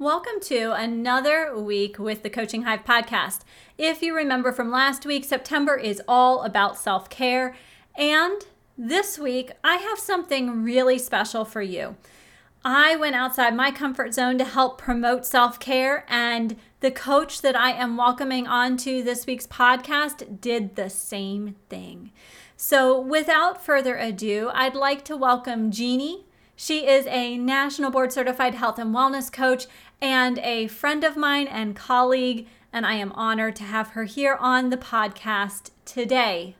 Welcome to another week with the Coaching Hive podcast. If you remember from last week, September is all about self care. And this week, I have something really special for you. I went outside my comfort zone to help promote self care, and the coach that I am welcoming onto this week's podcast did the same thing. So, without further ado, I'd like to welcome Jeannie. She is a national board certified health and wellness coach and a friend of mine and colleague, and I am honored to have her here on the podcast today,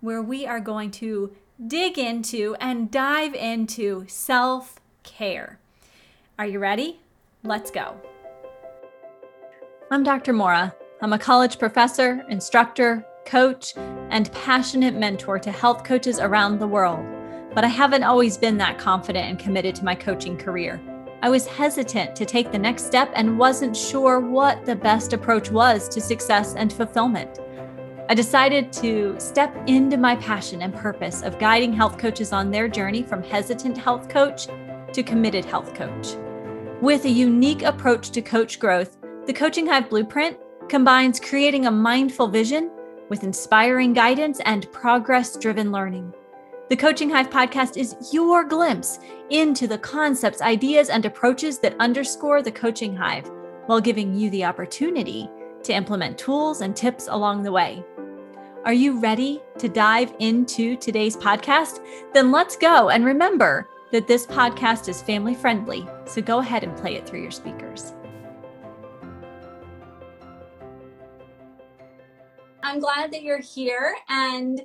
where we are going to dig into and dive into self care. Are you ready? Let's go. I'm Dr. Mora. I'm a college professor, instructor, coach, and passionate mentor to health coaches around the world. But I haven't always been that confident and committed to my coaching career. I was hesitant to take the next step and wasn't sure what the best approach was to success and fulfillment. I decided to step into my passion and purpose of guiding health coaches on their journey from hesitant health coach to committed health coach. With a unique approach to coach growth, the Coaching Hive Blueprint combines creating a mindful vision with inspiring guidance and progress driven learning. The Coaching Hive podcast is your glimpse into the concepts, ideas, and approaches that underscore the Coaching Hive while giving you the opportunity to implement tools and tips along the way. Are you ready to dive into today's podcast? Then let's go. And remember, that this podcast is family friendly, so go ahead and play it through your speakers. I'm glad that you're here, and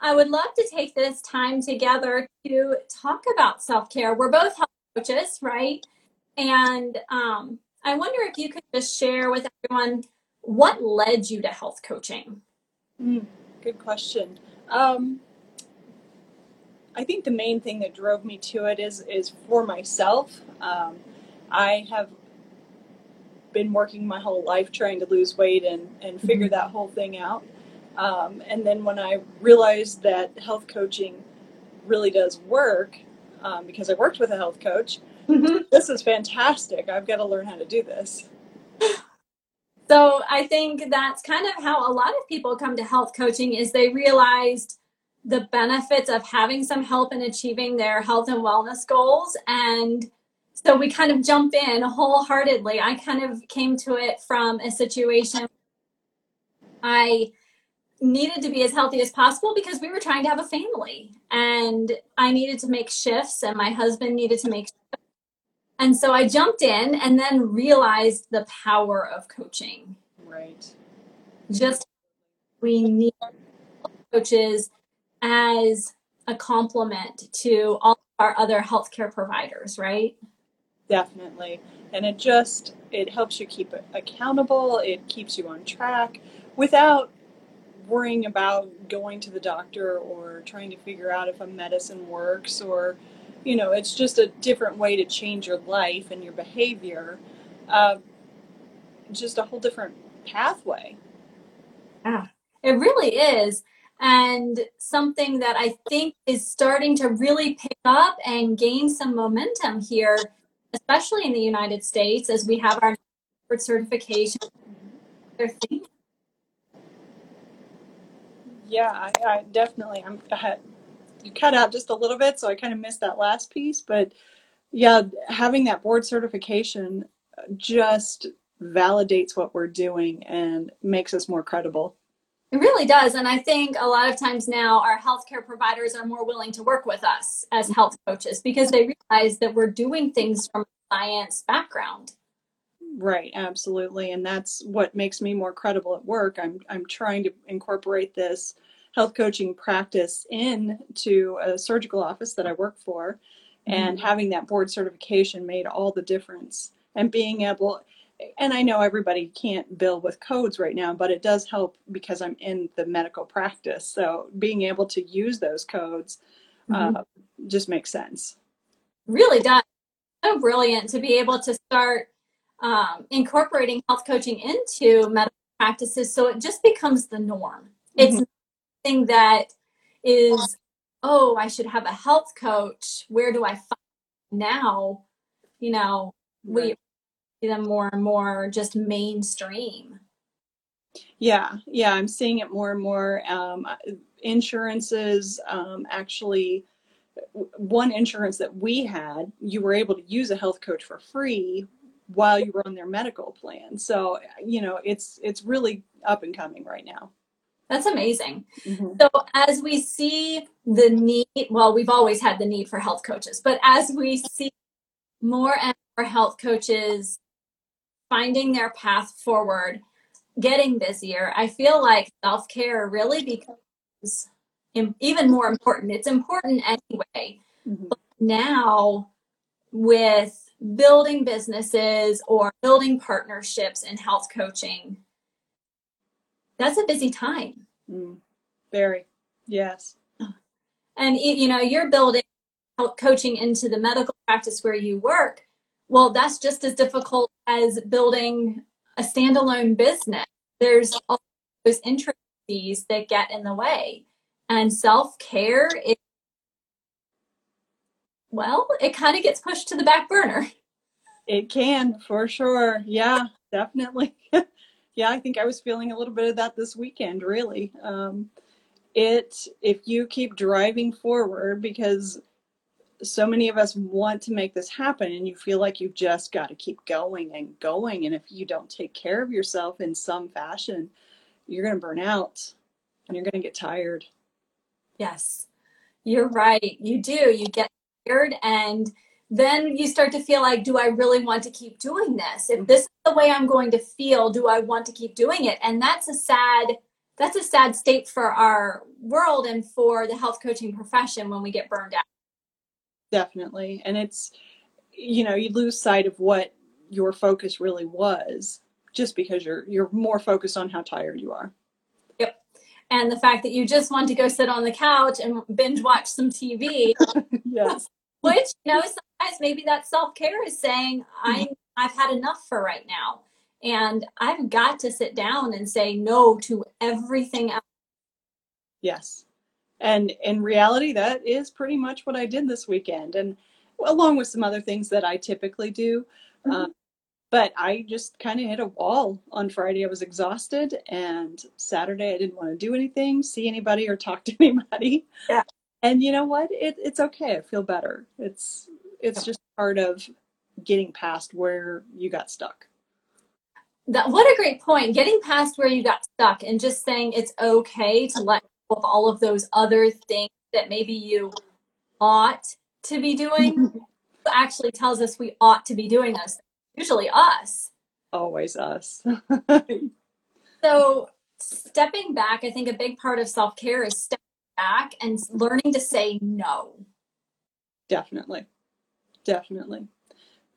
I would love to take this time together to talk about self care. We're both health coaches, right? And um, I wonder if you could just share with everyone what led you to health coaching. Mm, good question. Um, I think the main thing that drove me to it is is for myself. Um, I have been working my whole life trying to lose weight and and figure mm-hmm. that whole thing out. Um, and then when I realized that health coaching really does work, um, because I worked with a health coach, mm-hmm. this is fantastic. I've got to learn how to do this. So I think that's kind of how a lot of people come to health coaching is they realized the benefits of having some help in achieving their health and wellness goals. And so we kind of jump in wholeheartedly. I kind of came to it from a situation I needed to be as healthy as possible because we were trying to have a family and I needed to make shifts and my husband needed to make shifts. And so I jumped in and then realized the power of coaching. Right. Just we need coaches as a complement to all our other healthcare providers, right? Definitely. And it just it helps you keep it accountable, it keeps you on track without worrying about going to the doctor or trying to figure out if a medicine works or you know it's just a different way to change your life and your behavior uh, just a whole different pathway. Yeah it really is. And something that I think is starting to really pick up and gain some momentum here, especially in the United States, as we have our certification. Yeah, I, I definitely. I'm. I you cut out just a little bit, so I kind of missed that last piece. But yeah, having that board certification just validates what we're doing and makes us more credible. It really does. And I think a lot of times now our healthcare providers are more willing to work with us as health coaches because they realize that we're doing things from a science background. Right, absolutely. And that's what makes me more credible at work. I'm I'm trying to incorporate this health coaching practice into a surgical office that I work for and mm-hmm. having that board certification made all the difference. And being able and I know everybody can't bill with codes right now, but it does help because I'm in the medical practice. So being able to use those codes mm-hmm. uh, just makes sense. Really does. So brilliant to be able to start um, incorporating health coaching into medical practices so it just becomes the norm. Mm-hmm. It's something that is, oh, I should have a health coach. Where do I find now? You know, right. we see them more and more just mainstream. Yeah, yeah, I'm seeing it more and more. Um, insurances um, actually, one insurance that we had, you were able to use a health coach for free while you were on their medical plan. So you know, it's it's really up and coming right now. That's amazing. Mm-hmm. So, as we see the need, well, we've always had the need for health coaches, but as we see more and more health coaches finding their path forward, getting busier, I feel like self care really becomes even more important. It's important anyway. Mm-hmm. But now, with building businesses or building partnerships in health coaching, that's a busy time. Mm, very, yes. And you know, you're building coaching into the medical practice where you work. Well, that's just as difficult as building a standalone business. There's all those intricacies that get in the way, and self care is well, it kind of gets pushed to the back burner. It can, for sure. Yeah, definitely. yeah, I think I was feeling a little bit of that this weekend, really. Um, it, if you keep driving forward, because so many of us want to make this happen, and you feel like you've just got to keep going and going. And if you don't take care of yourself in some fashion, you're going to burn out and you're going to get tired. Yes, you're right. You do. You get tired and then you start to feel like, do I really want to keep doing this? If this is the way I'm going to feel, do I want to keep doing it? And that's a sad, that's a sad state for our world and for the health coaching profession when we get burned out. Definitely. And it's, you know, you lose sight of what your focus really was just because you're you're more focused on how tired you are. Yep. And the fact that you just want to go sit on the couch and binge watch some TV. yes. Which, you know, sometimes maybe that self care is saying, I mm-hmm. I've had enough for right now. And I've got to sit down and say no to everything else. Yes. And in reality, that is pretty much what I did this weekend. And along with some other things that I typically do. Mm-hmm. Um, but I just kind of hit a wall on Friday. I was exhausted, and Saturday I didn't want to do anything, see anybody, or talk to anybody. Yeah. And you know what? It, it's okay. I feel better. It's it's just part of getting past where you got stuck. That what a great point. Getting past where you got stuck and just saying it's okay to let go of all of those other things that maybe you ought to be doing mm-hmm. actually tells us we ought to be doing things. Usually us. Always us. so stepping back, I think a big part of self-care is stepping back and learning to say no. Definitely. Definitely.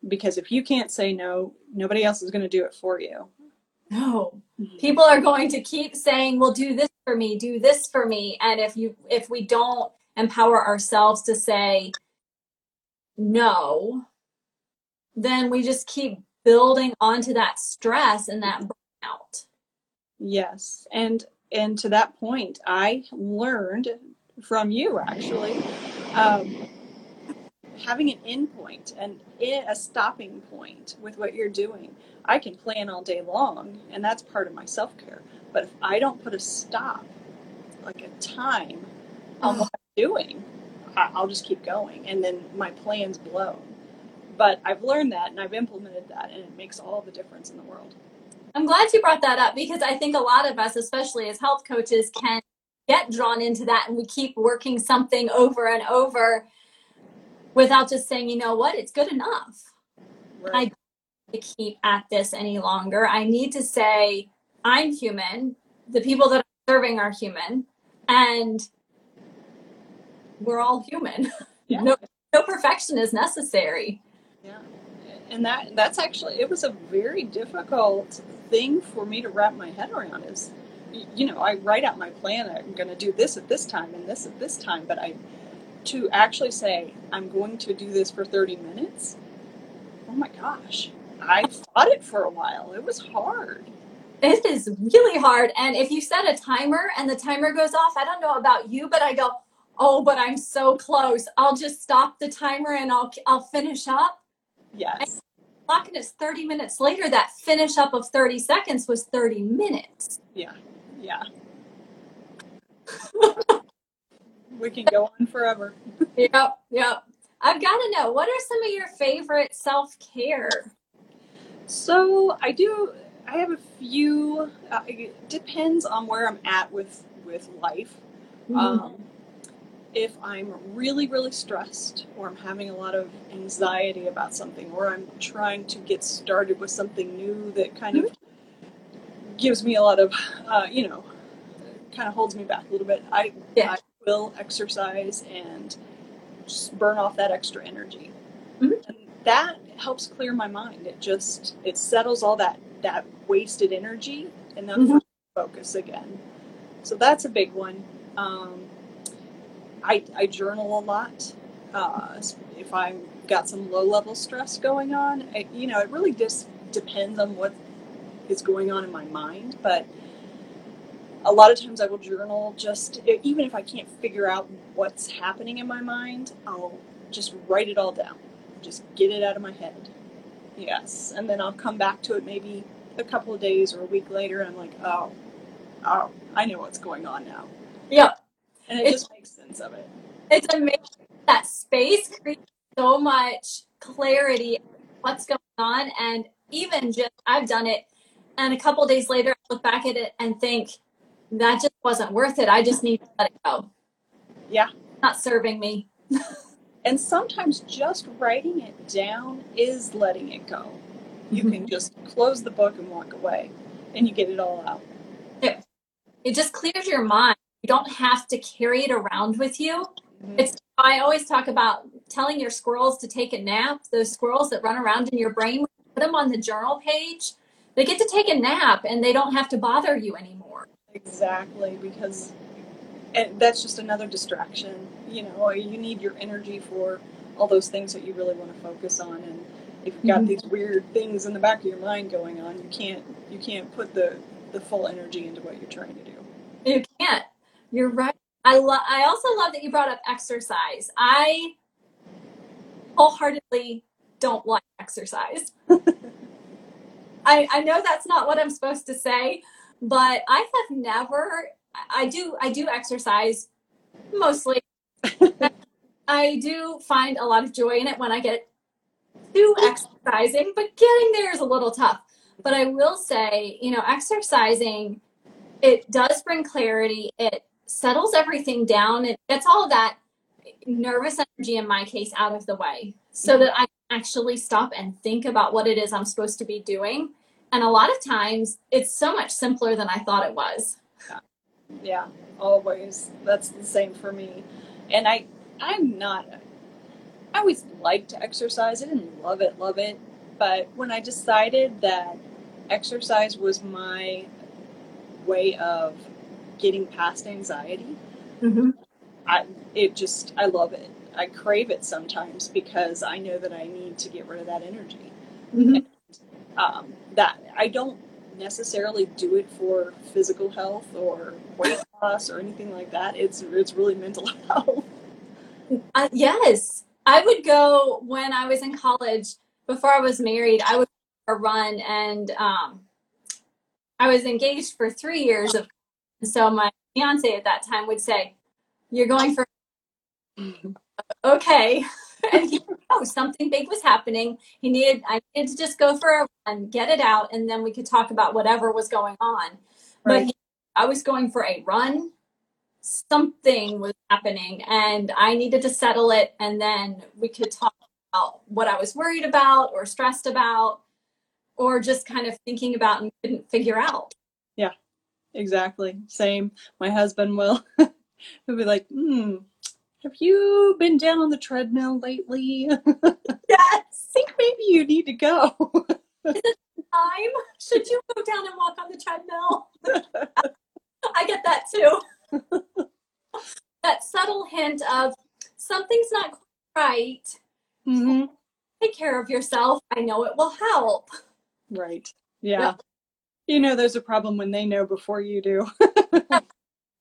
Because if you can't say no, nobody else is going to do it for you. No. Mm-hmm. People are going to keep saying, "Well, do this for me, do this for me." And if you if we don't empower ourselves to say no, then we just keep building onto that stress and that burnout. Yes. And and to that point, I learned from you actually um, having an end point and a stopping point with what you're doing. I can plan all day long, and that's part of my self care. But if I don't put a stop, like a time on what I'm doing, I'll just keep going, and then my plan's blown. But I've learned that, and I've implemented that, and it makes all the difference in the world. I'm glad you brought that up because I think a lot of us, especially as health coaches, can get drawn into that and we keep working something over and over without just saying, you know what, it's good enough. Right. I don't need to keep at this any longer. I need to say, I'm human. The people that I'm serving are human. And we're all human. Yeah. no, no perfection is necessary. Yeah. And that that's actually it was a very difficult thing for me to wrap my head around is you know, I write out my plan. I'm going to do this at this time and this at this time, but I to actually say I'm going to do this for 30 minutes. Oh my gosh. I fought it for a while. It was hard. It is really hard. And if you set a timer and the timer goes off, I don't know about you, but I go, "Oh, but I'm so close. I'll just stop the timer and I'll I'll finish up." Yes. Clock and it's 30 minutes later, that finish up of 30 seconds was 30 minutes. Yeah. Yeah. we can go on forever. yep. Yep. I've got to know what are some of your favorite self care? So I do. I have a few. Uh, it depends on where I'm at with with life. Mm-hmm. Um, if I'm really, really stressed, or I'm having a lot of anxiety about something, or I'm trying to get started with something new that kind of gives me a lot of, uh, you know, kind of holds me back a little bit, I, yeah. I will exercise and burn off that extra energy. Mm-hmm. And that helps clear my mind. It just it settles all that that wasted energy, and then mm-hmm. focus again. So that's a big one. Um, I, I journal a lot. Uh, if I've got some low level stress going on, I, you know, it really just depends on what is going on in my mind. But a lot of times I will journal just, even if I can't figure out what's happening in my mind, I'll just write it all down. Just get it out of my head. Yes. And then I'll come back to it maybe a couple of days or a week later and I'm like, oh, oh, I know what's going on now. Yeah and it it's, just makes sense of it. It's amazing that space creates so much clarity what's going on and even just I've done it and a couple days later I look back at it and think that just wasn't worth it. I just need to let it go. Yeah. Not serving me. and sometimes just writing it down is letting it go. You mm-hmm. can just close the book and walk away and you get it all out. It, it just clears your mind you don't have to carry it around with you. Mm-hmm. It's I always talk about telling your squirrels to take a nap. Those squirrels that run around in your brain, put them on the journal page. They get to take a nap and they don't have to bother you anymore. Exactly, because and that's just another distraction. You know, you need your energy for all those things that you really want to focus on and if you've got mm-hmm. these weird things in the back of your mind going on, you can't you can't put the the full energy into what you're trying to do. You can't. You're right. I love. I also love that you brought up exercise. I wholeheartedly don't like exercise. I I know that's not what I'm supposed to say, but I have never. I do. I do exercise mostly. I do find a lot of joy in it when I get to exercising, but getting there is a little tough. But I will say, you know, exercising it does bring clarity. It settles everything down and gets all that nervous energy in my case out of the way so mm-hmm. that I actually stop and think about what it is I'm supposed to be doing. And a lot of times it's so much simpler than I thought it was. Yeah, yeah always. That's the same for me. And I, I'm not, I always liked to exercise. I didn't love it, love it. But when I decided that exercise was my way of getting past anxiety. Mm-hmm. I it just I love it. I crave it sometimes because I know that I need to get rid of that energy. Mm-hmm. And, um, that I don't necessarily do it for physical health or weight loss or anything like that. It's it's really mental health. Uh, yes, I would go when I was in college. Before I was married, I would run, and um, I was engaged for three years of so my fiance at that time would say, You're going for okay. and he oh, something big was happening. He needed I needed to just go for a run, get it out, and then we could talk about whatever was going on. Right. But he, I was going for a run. Something was happening and I needed to settle it and then we could talk about what I was worried about or stressed about or just kind of thinking about and couldn't figure out. Exactly. Same. My husband will he'll be like, hmm, have you been down on the treadmill lately? Yes. I think maybe you need to go. Is it time? Should you go down and walk on the treadmill? I get that too. that subtle hint of something's not right. Mm-hmm. Take care of yourself. I know it will help. Right. Yeah. Yep you know there's a problem when they know before you do.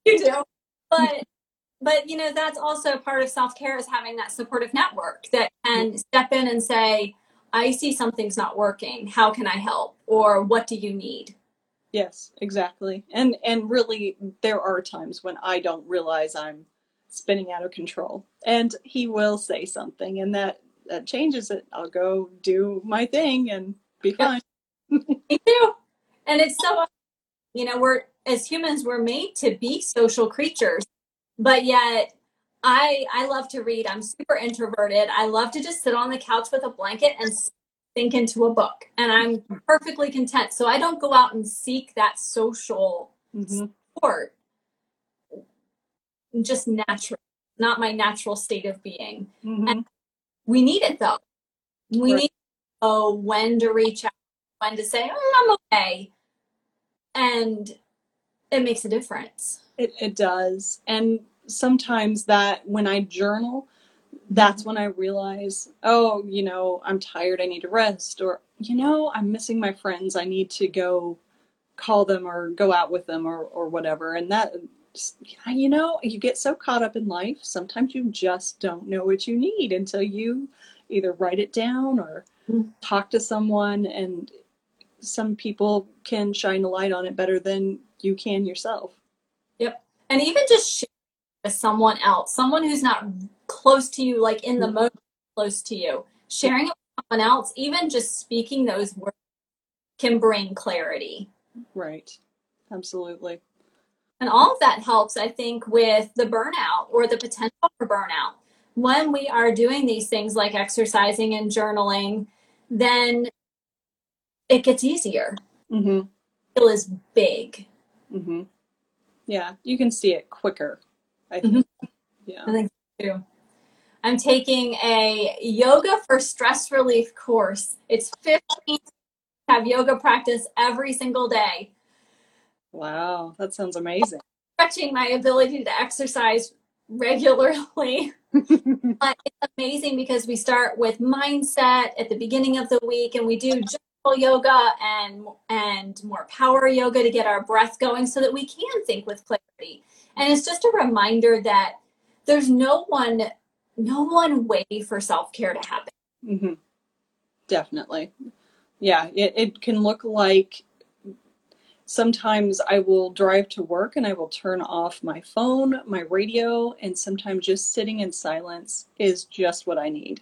you do. But but you know that's also part of self-care is having that supportive network that can mm-hmm. step in and say, I see something's not working. How can I help? Or what do you need? Yes, exactly. And and really there are times when I don't realize I'm spinning out of control. And he will say something and that that changes it. I'll go do my thing and be fine. Me too. And it's so you know, we're as humans we're made to be social creatures. But yet I I love to read. I'm super introverted. I love to just sit on the couch with a blanket and sink into a book and I'm perfectly content. So I don't go out and seek that social mm-hmm. support. Just natural, not my natural state of being. Mm-hmm. And we need it though. We right. need to know when to reach out, when to say, oh, I'm okay. And it makes a difference. It, it does. And sometimes that when I journal, that's when I realize, oh, you know, I'm tired, I need to rest, or, you know, I'm missing my friends, I need to go call them or go out with them or, or whatever. And that, you know, you get so caught up in life, sometimes you just don't know what you need until you either write it down or mm-hmm. talk to someone. And some people can shine a light on it better than you can yourself. Yep. And even just with someone else, someone who's not close to you, like in the mm-hmm. moment close to you. Sharing it with someone else, even just speaking those words can bring clarity. Right. Absolutely. And all of that helps, I think, with the burnout or the potential for burnout. When we are doing these things like exercising and journaling, then it gets easier. Mm-hmm. Feel is big. Mm-hmm. Yeah, you can see it quicker. I think. Mm-hmm. Yeah, I think too. I'm taking a yoga for stress relief course. It's 15 have yoga practice every single day. Wow, that sounds amazing. Stretching my ability to exercise regularly. but it's amazing because we start with mindset at the beginning of the week and we do gentle yoga and and more power yoga to get our breath going so that we can think with clarity. And it's just a reminder that there's no one no one way for self-care to happen. Mm-hmm. Definitely. Yeah, it, it can look like sometimes I will drive to work and I will turn off my phone, my radio, and sometimes just sitting in silence is just what I need.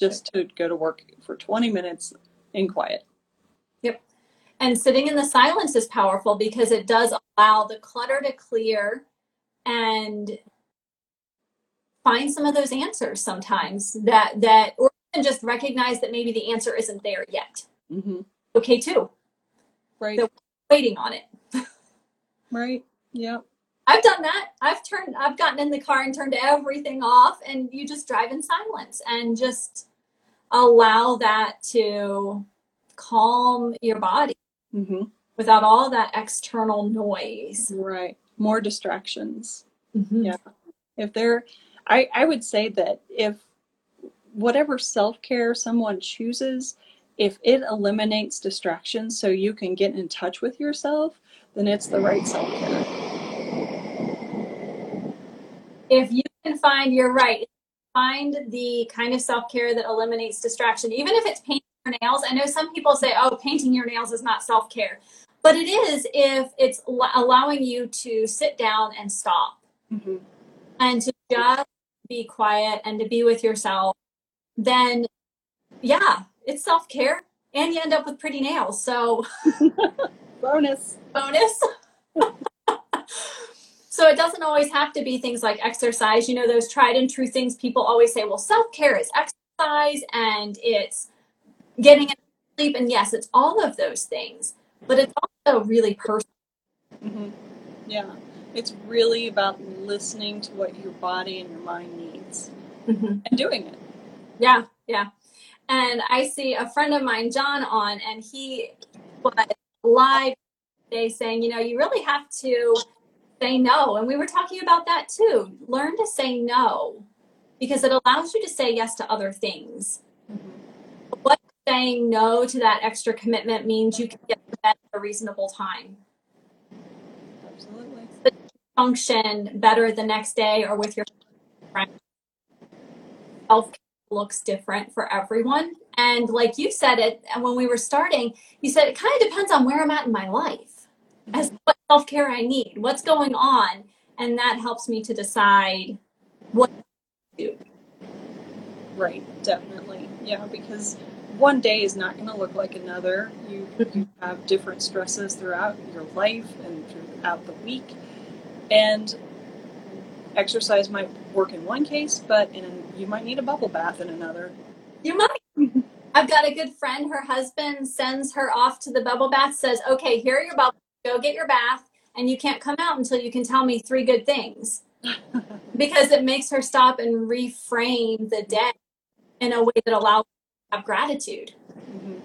Just to go to work for 20 minutes in quiet. Yep. And sitting in the silence is powerful because it does allow the clutter to clear and find some of those answers sometimes that that or even just recognize that maybe the answer isn't there yet. Mm-hmm. okay too. Right. So waiting on it. Right. Yep. I've done that. I've turned i've gotten in the car and turned everything off and you just drive in silence and just allow that to calm your body mm-hmm. without all that external noise right more distractions mm-hmm. yeah if they're I, I would say that if whatever self care someone chooses, if it eliminates distractions so you can get in touch with yourself, then it's the right self care. If you can find, you're right, find the kind of self care that eliminates distraction, even if it's painting your nails. I know some people say, oh, painting your nails is not self care. But it is if it's allowing you to sit down and stop mm-hmm. and to just be quiet and to be with yourself, then yeah, it's self care and you end up with pretty nails. So, bonus. Bonus. so, it doesn't always have to be things like exercise. You know, those tried and true things people always say, well, self care is exercise and it's getting sleep. And yes, it's all of those things, but it's also really personal. Mm-hmm. Yeah. It's really about listening to what your body and your mind needs mm-hmm. and doing it. Yeah, yeah. And I see a friend of mine, John, on, and he was live today saying, you know, you really have to say no. And we were talking about that too. Learn to say no because it allows you to say yes to other things. Mm-hmm. What saying no to that extra commitment means you can get to bed at a reasonable time Absolutely. function better the next day or with your friends. Self looks different for everyone And like you said it when we were starting, you said it kind of depends on where I'm at in my life as what self care I need, what's going on. And that helps me to decide what to do. Right, definitely. Yeah, because one day is not going to look like another. You, you mm-hmm. have different stresses throughout your life and throughout the week. And exercise might work in one case, but in you might need a bubble bath in another. You might. I've got a good friend. Her husband sends her off to the bubble bath. Says, "Okay, here are your bubbles. Go get your bath, and you can't come out until you can tell me three good things." because it makes her stop and reframe the day in a way that allows her to have gratitude. Mm-hmm.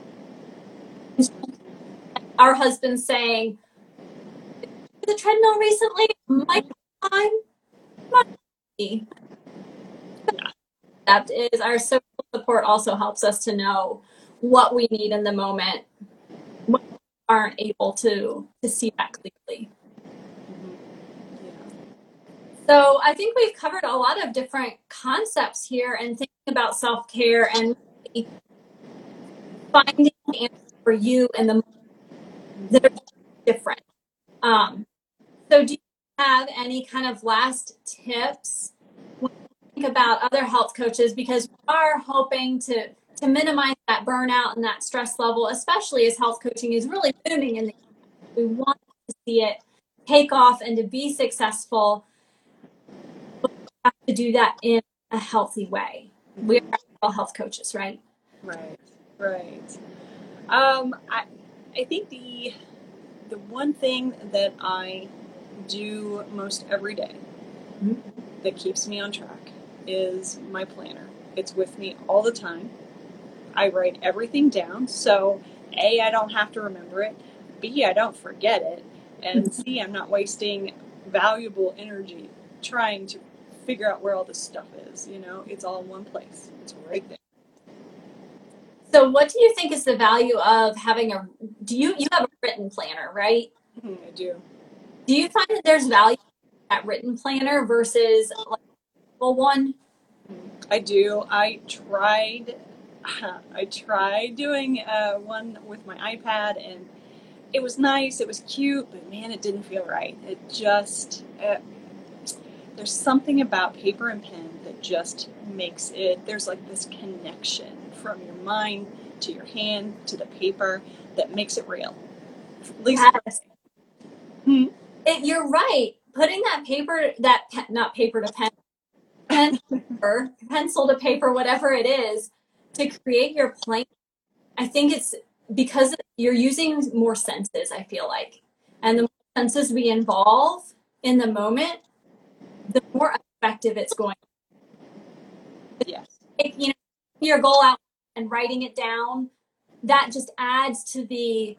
Our husband saying, "The treadmill recently, my time." Yeah. That is our social support also helps us to know what we need in the moment aren't able to to see that clearly. So I think we've covered a lot of different concepts here and thinking about self care and finding an answer for you and the that are different. Um, so do you have any kind of last tips when you think about other health coaches because we are hoping to to minimize that burnout and that stress level, especially as health coaching is really booming in and we want to see it take off and to be successful. we have to do that in a healthy way. We are all health coaches, right? Right, right. Um, I, I think the the one thing that I do most every day mm-hmm. that keeps me on track is my planner. It's with me all the time. I write everything down. So, A, I don't have to remember it. B, I don't forget it. And mm-hmm. C, I'm not wasting valuable energy trying to figure out where all this stuff is. You know, it's all in one place, it's right there. So, what do you think is the value of having a? Do you you have a written planner, right? Mm, I do. Do you find that there's value at written planner versus like one? I do. I tried. I tried doing uh, one with my iPad, and it was nice. It was cute, but man, it didn't feel right. It just uh, there's something about paper and pen that just makes it. There's like this connection from your mind to your hand to the paper that makes it real. At least. Yes. Hmm? It, you're right. Putting that paper, that pen, not paper to pen, pen paper, pencil to paper, whatever it is, to create your plan. I think it's because you're using more senses. I feel like, and the more senses we involve in the moment, the more effective it's going. Yes. you know, your goal out and writing it down, that just adds to the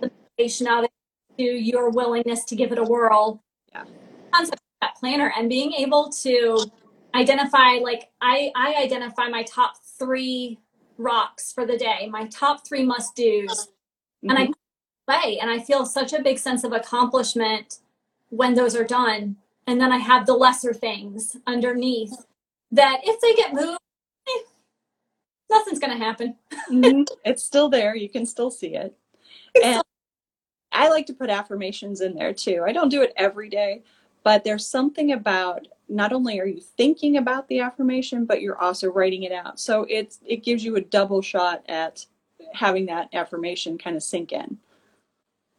the motivation of it to your willingness to give it a whirl. Yeah. Concept of that planner and being able to identify like I I identify my top three rocks for the day, my top three must do's, mm-hmm. and I mm-hmm. play and I feel such a big sense of accomplishment when those are done. And then I have the lesser things underneath that if they get moved, eh, nothing's going to happen. mm-hmm. It's still there. You can still see it. and I like to put affirmations in there too. I don't do it every day, but there's something about not only are you thinking about the affirmation, but you're also writing it out. So it's it gives you a double shot at having that affirmation kind of sink in.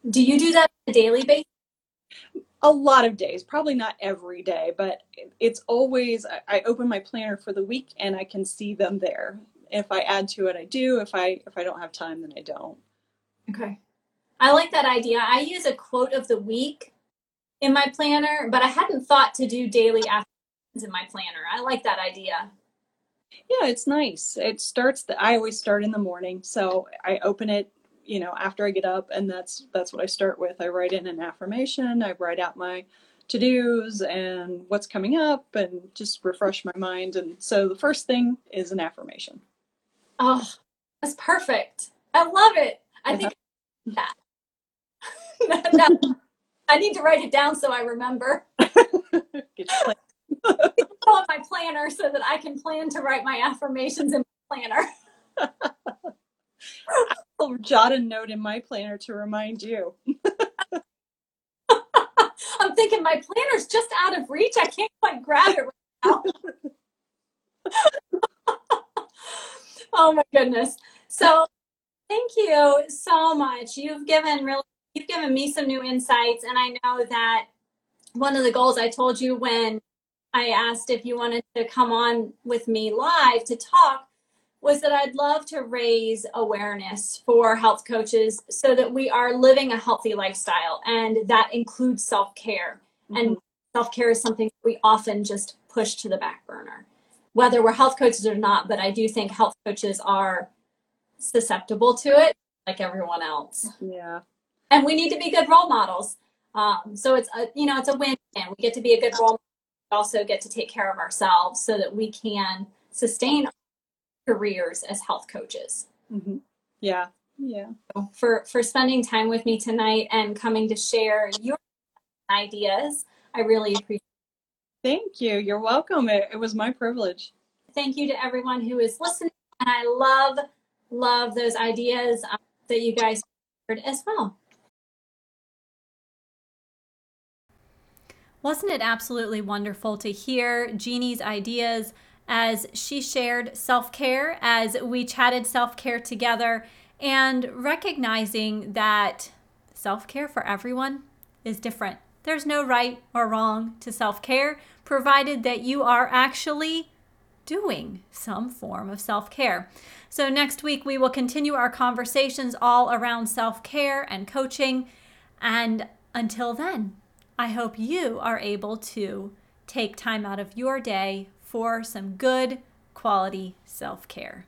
Do you do that on a daily basis? A lot of days, probably not every day, but it's always I open my planner for the week and I can see them there. If I add to it, I do. If I if I don't have time, then I don't. Okay. I like that idea. I use a quote of the week in my planner, but I hadn't thought to do daily affirmations in my planner. I like that idea. Yeah, it's nice. It starts the I always start in the morning. So I open it, you know, after I get up and that's that's what I start with. I write in an affirmation, I write out my to-dos and what's coming up and just refresh my mind and so the first thing is an affirmation. Oh, that's perfect. I love it. I uh-huh. think that I need to write it down so I remember. Get on my planner so that I can plan to write my affirmations in my planner. I'll jot a note in my planner to remind you. I'm thinking my planner's just out of reach. I can't quite grab it right now. oh my goodness. So thank you so much. You've given really you've given me some new insights and I know that one of the goals I told you when I asked if you wanted to come on with me live to talk was that I'd love to raise awareness for health coaches so that we are living a healthy lifestyle and that includes self-care. Mm-hmm. And self-care is something we often just push to the back burner. Whether we're health coaches or not, but I do think health coaches are susceptible to it like everyone else. Yeah. And we need to be good role models. Um, so it's a you know it's a win win. We get to be a good role. Model, we also get to take care of ourselves so that we can sustain careers as health coaches. Mm-hmm. Yeah, yeah. For for spending time with me tonight and coming to share your ideas, I really appreciate. Thank you. You're welcome. It, it was my privilege. Thank you to everyone who is listening, and I love love those ideas um, that you guys heard as well. Wasn't it absolutely wonderful to hear Jeannie's ideas as she shared self care, as we chatted self care together, and recognizing that self care for everyone is different. There's no right or wrong to self care, provided that you are actually doing some form of self care. So, next week, we will continue our conversations all around self care and coaching. And until then, I hope you are able to take time out of your day for some good quality self care.